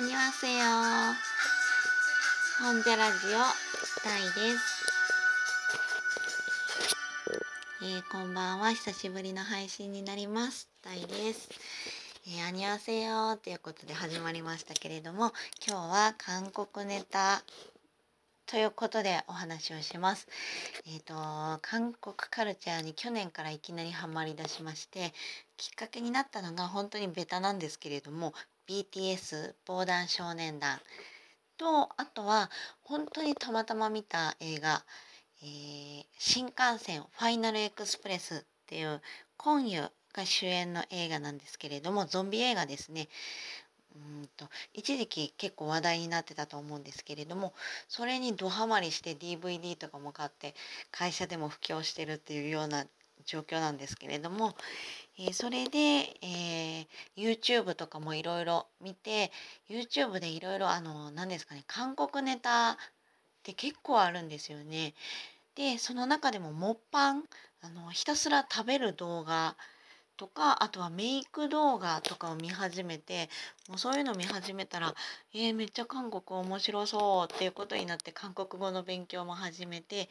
アニワセヨ本ジャラジオタイです、えー、こんばんは。久しぶりの配信になります。タイです、えー、アニワセヨということで始まりましたけれども今日は韓国ネタ。ということでお話をします。えっ、ー、と韓国カルチャーに去年からいきなりハマりだしましてきっかけになったのが本当にベタなんですけれども BTS 防弾少年団とあとは本当にたまたま見た映画、えー、新幹線ファイナルエクスプレスっていうコンユが主演の映画なんですけれどもゾンビ映画ですね。うんと一時期結構話題になってたと思うんですけれどもそれにドハマりして DVD とかも買って会社でも布教してるっていうような状況なんですけれども、えー、それで、えー、YouTube とかもいろいろ見て YouTube でいろいろあの何ですかね韓国ネタって結構あるんですよね。でその中でもモッパンあのひたすら食べる動画とかあとはメイク動画とかを見始めてもうそういうの見始めたらえー、めっちゃ韓国面白そうっていうことになって韓国語の勉強も始めて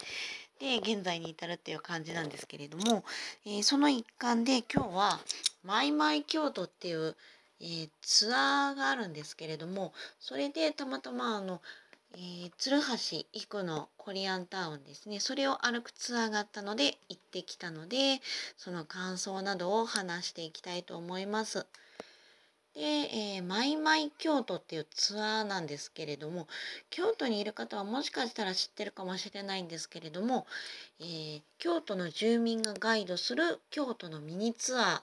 で現在に至るっていう感じなんですけれども、えー、その一環で今日は「マイマイ京都」っていう、えー、ツアーがあるんですけれどもそれでたまたまあのえー、鶴橋行くのコリアンタウンですねそれを歩くツアーがあったので行ってきたのでその感想などを話していきたいと思います。で、えー、マイマイ京都っていうツアーなんですけれども京都にいる方はもしかしたら知ってるかもしれないんですけれども、えー、京都の住民がガイドする京都のミニツアー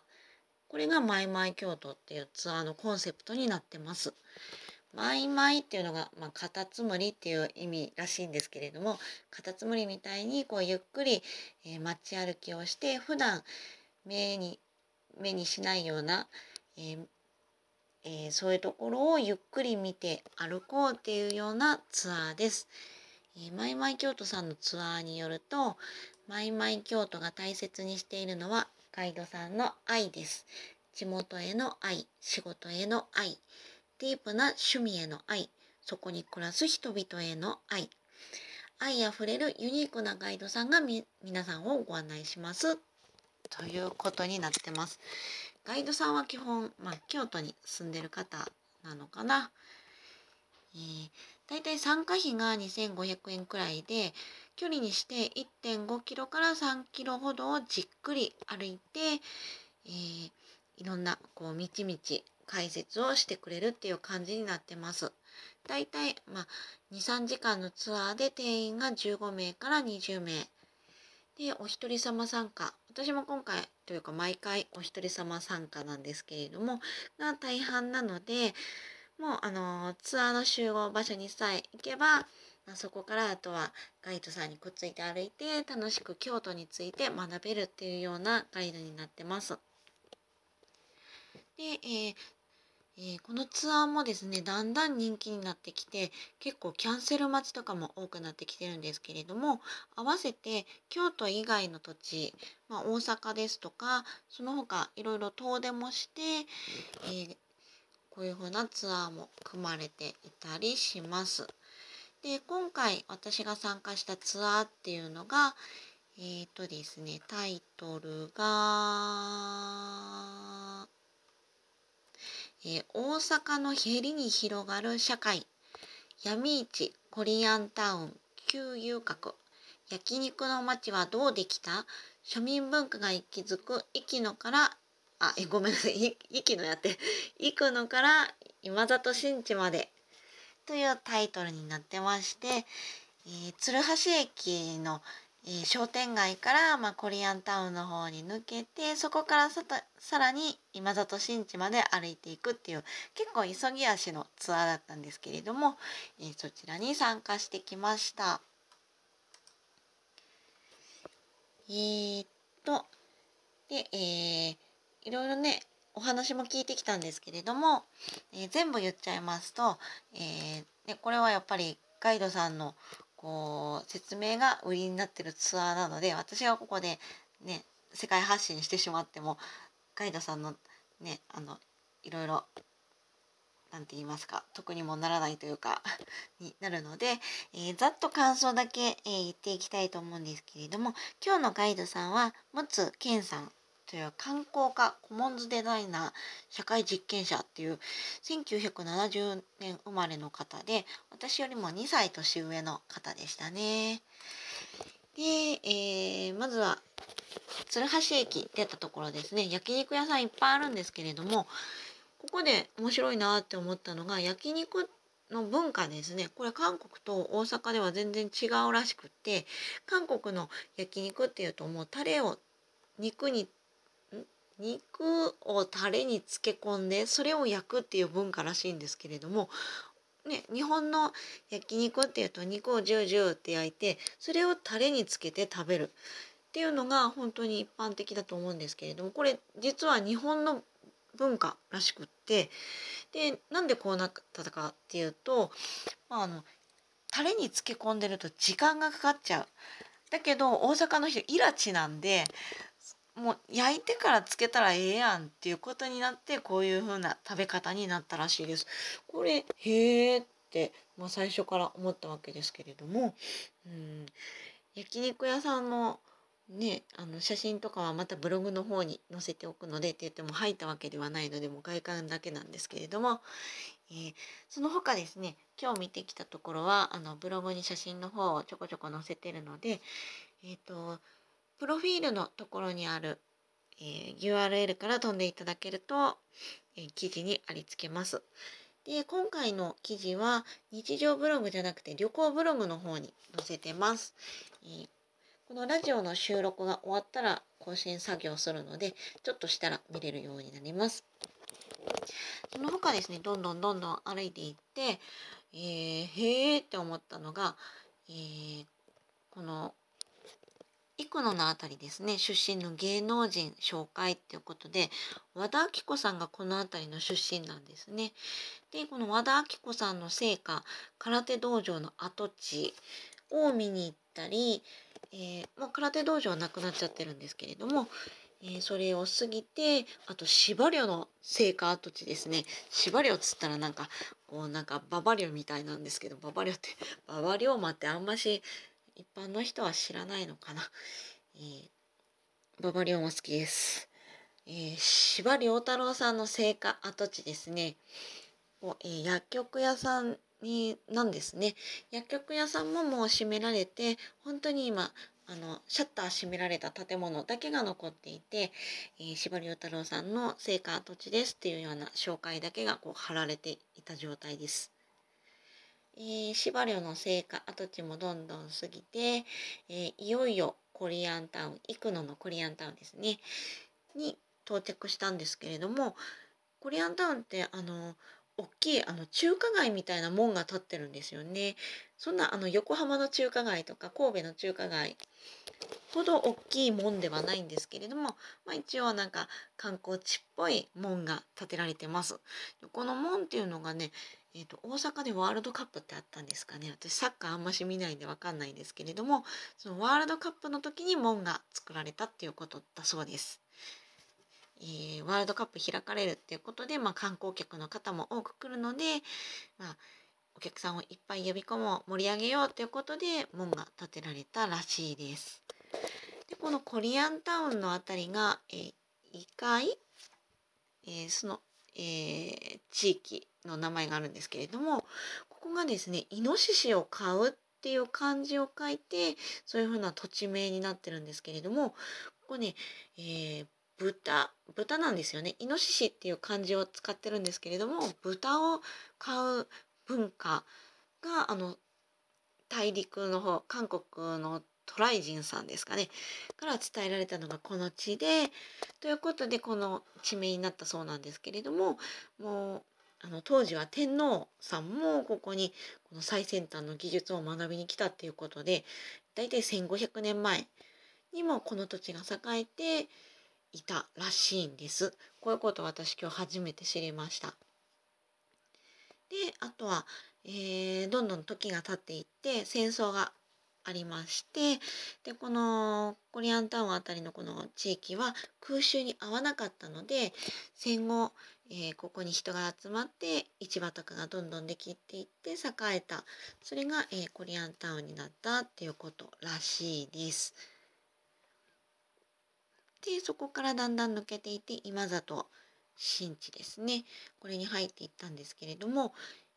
これがマイマイ京都っていうツアーのコンセプトになってます。マイマイっていうのが、まあ、カタツムリっていう意味らしいんですけれどもカタツムリみたいにこうゆっくり、えー、街歩きをして普段目に目にしないような、えーえー、そういうところをゆっくり見て歩こうっていうようなツアーです。えー、マイマイ京都さんのツアーによるとマイマイ京都が大切にしているのはガイドさんの愛です。地元への愛仕事への愛ディープな趣味への愛、そこに暮らす人々への愛、愛あふれるユニークなガイドさんがみ皆さんをご案内しますということになってます。ガイドさんは基本、まあ、京都に住んでる方なのかな。えー、だいたい参加費が2500円くらいで距離にして1.5キロから3キロほどをじっくり歩いて、えー、いろんなこう道々解説をしてくれるっていう感じになってます。だいたい、まあ、2、3時間のツアーで定員が15名から20名。で、お一人様参加。私も今回というか毎回お一人様参加なんですけれども、が大半なので、もうあのツアーの集合場所にさえ行けば、そこからあとはガイドさんにくっついて歩いて楽しく京都について学べるっていうようなガイドになってます。で、えー、えー、このツアーもですねだんだん人気になってきて結構キャンセル待ちとかも多くなってきてるんですけれども合わせて京都以外の土地、まあ、大阪ですとかその他いろいろ遠出もして、えー、こういう風なツアーも組まれていたりします。で今回私が参加したツアーっていうのがえっ、ー、とですねタイトルがえー、大阪のへりに広がる社会。闇市コリアンタウン旧遊郭。焼肉の街はどうできた？庶民文化が息づく息野からあえごめんなさい。息野やって。幾野から今里新地まで。というタイトルになってまして、えー、鶴橋駅のえ、商店街から、ま、コリアンタウンの方に抜けてそこからささらに今里新地まで歩いていくっていう結構急ぎ足のツアーだったんですけれども、え、そちらに参加してきました。えー、っとで、えー、いろいろねお話も聞いてきたんですけれども、えー、全部言っちゃいますと、えーね、これはやっぱりガイドさんのこう説明が売りになってるツアーなので私がここでね世界発信してしまってもガイドさんのねあのいろいろ何て言いますか得にもならないというか になるので、えー、ざっと感想だけ、えー、言っていきたいと思うんですけれども今日のガイドさんは陸健さんという観光家コモンズデザイナー社会実験者っていう1970年生まれの方で私よりも2歳年上の方でしたね。で、えー、まずは鶴橋駅出たところですね焼肉屋さんいっぱいあるんですけれどもここで面白いなって思ったのが焼肉の文化ですねこれ韓国と大阪では全然違うらしくって韓国の焼肉っていうともうタレを肉に肉をタレに漬け込んでそれを焼くっていう文化らしいんですけれども、ね、日本の焼肉っていうと肉をジュージューって焼いてそれをタレにつけて食べるっていうのが本当に一般的だと思うんですけれどもこれ実は日本の文化らしくってでなんでこうなったかっていうと、まあ、あのタレに漬け込んでると時間がかかっちゃう。だけど大阪の人イラチなんでもう焼いてからつけたらええやんっていうことになってこういう風な食べ方になったらしいです。これへえって、まあ、最初から思ったわけですけれども、うん、焼肉屋さんのね、あの写真とかはまたブログの方に載せておくのでって言っても入ったわけではないのでもう外観だけなんですけれども、えー、その他ですね今日見てきたところはあのブログに写真の方をちょこちょこ載せてるので、えーとプロフィールのところにある、えー、URL から飛んでいただけると、えー、記事にありつけます。で今回の記事は日常ブログじゃなくて旅行ブログの方に載せてます。えー、このラジオの収録が終わったら更新作業するのでちょっとしたら見れるようになります。その他ですねどんどんどんどん歩いていって、えー、へーって思ったのが、えー、この幾野の辺りですね出身の芸能人紹介っていうことで和田アキ子さんがこの辺りの出身なんですね。でこの和田アキ子さんの成果空手道場の跡地を見に行ったり、えー、もう空手道場はなくなっちゃってるんですけれども、えー、それを過ぎてあと芝寮の成果跡地ですね芝寮っつったらなんかこうなんか馬場寮みたいなんですけど馬場寮って馬場龍馬ってあんまし一般の人は知らないのかな。えー、馬場龍も好きです。えー、司良太郎さんの生家跡地ですね。えー、薬局屋さんになんですね。薬局屋さんももう閉められて、本当に今、あのシャッター閉められた建物だけが残っていて、えー、司馬遼太郎さんの生家跡地ですっていうような紹介だけがこう貼られていた状態です。えー、芝寮の成果跡地もどんどん過ぎて、えー、いよいよコリアンタウン幾野のコリアンタウンですねに到着したんですけれどもコリアンタウンってあの大きいあの中華街みたいな門が立ってるんですよね。そんなあの横浜の中華街とか神戸の中華街ほど大きい門ではないんですけれども、まあ、一応なんか観光地っぽい門が建てられてます。この門っていうのがね、えーと、大阪でワールドカップってあったんですかね？私サッカーあんまし見ないんで分かんないんですけれどもそのワールドカップの時に門が作られたっていうことだそうです。えー、ワールドカップ開かれるっていうことで、まあ、観光客の方も多く来るので、まあ、お客さんをいっぱい呼び込もう盛り上げようということで門が建てられたらしいです。でこのコリアンタウンの辺りが、えー、異界、えー、その、えー、地域の名前があるんですけれどもここがですねイノシシを飼うっていう漢字を書いてそういうふうな土地名になってるんですけれどもここね、えー、豚豚なんですよね。イノシシっていう漢字を使ってるんですけれども豚を飼う文化があの大陸の方韓国のトライ人さんですかねから伝えられたのがこの地でということでこの地名になったそうなんですけれどももうあの当時は天皇さんもここにこの最先端の技術を学びに来たっていうことで大体1500年前にもこの土地が栄えていたらしいんです。こういうこと私今日初めて知りました。であとは、えー、どんどん時が経っていって戦争がありましてでこのコリアンタウンあたりのこの地域は空襲に合わなかったので戦後、えー、ここに人が集まって市場とかがどんどんできていって栄えたそれが、えー、コリアンタウンになったっていうことらしいです。でそこからだんだん抜けていって今里新地ですねこれに入っていったんですけれども、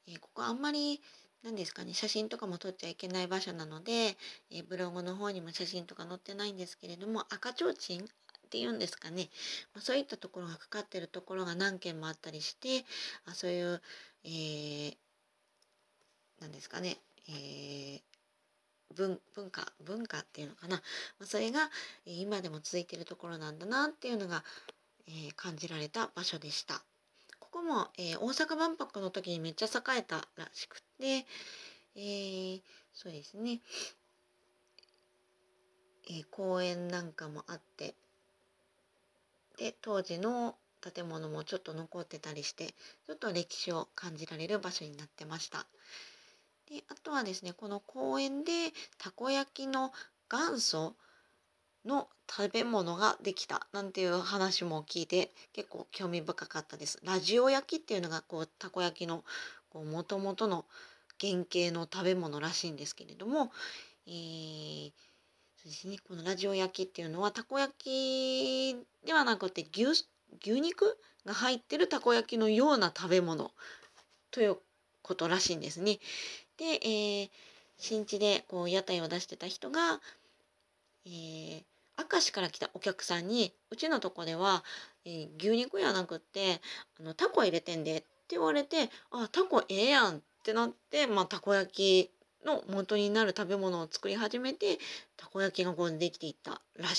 えー、ここあんまり何ですかね写真とかも撮っちゃいけない場所なので、え、ブログの方にも写真とか載ってないんですけれども赤ちょうちんっていうんですかね、まあ、そういったところがかかってるところが何件もあったりしてあそういう、えー、何ですかね、えー、文化文化っていうのかな、ま、それが、今でも続いてるところなんだなっていうのが、え、感じられた場所でした。ここも、えー、大阪万博の時にめっちゃ栄えたらしくて、えー、そうですね、えー、公園なんかもあってで当時の建物もちょっと残ってたりしてちょっと歴史を感じられる場所になってました。であとはですねこの公園でたこ焼きの元祖の食べ物ができたなんていう話も聞いて結構興味深かったです。ラジオ焼きっていうのがこうたこ焼きのもともとの原型の食べ物らしいんですけれども、えー、そですねこのラジオ焼きっていうのはたこ焼きではなくて牛牛肉が入ってるたこ焼きのような食べ物ということらしいんですね。で、えー、新地でこう屋台を出してた人が、えー、明石から来たお客さんに「うちのとこでは、えー、牛肉やなくってあのタコ入れてんで」って言われて「あタコええやん」ってなって、まあ、たこ焼きの元になる食べ物を作り始めてたこ焼きがこうできていったらしい。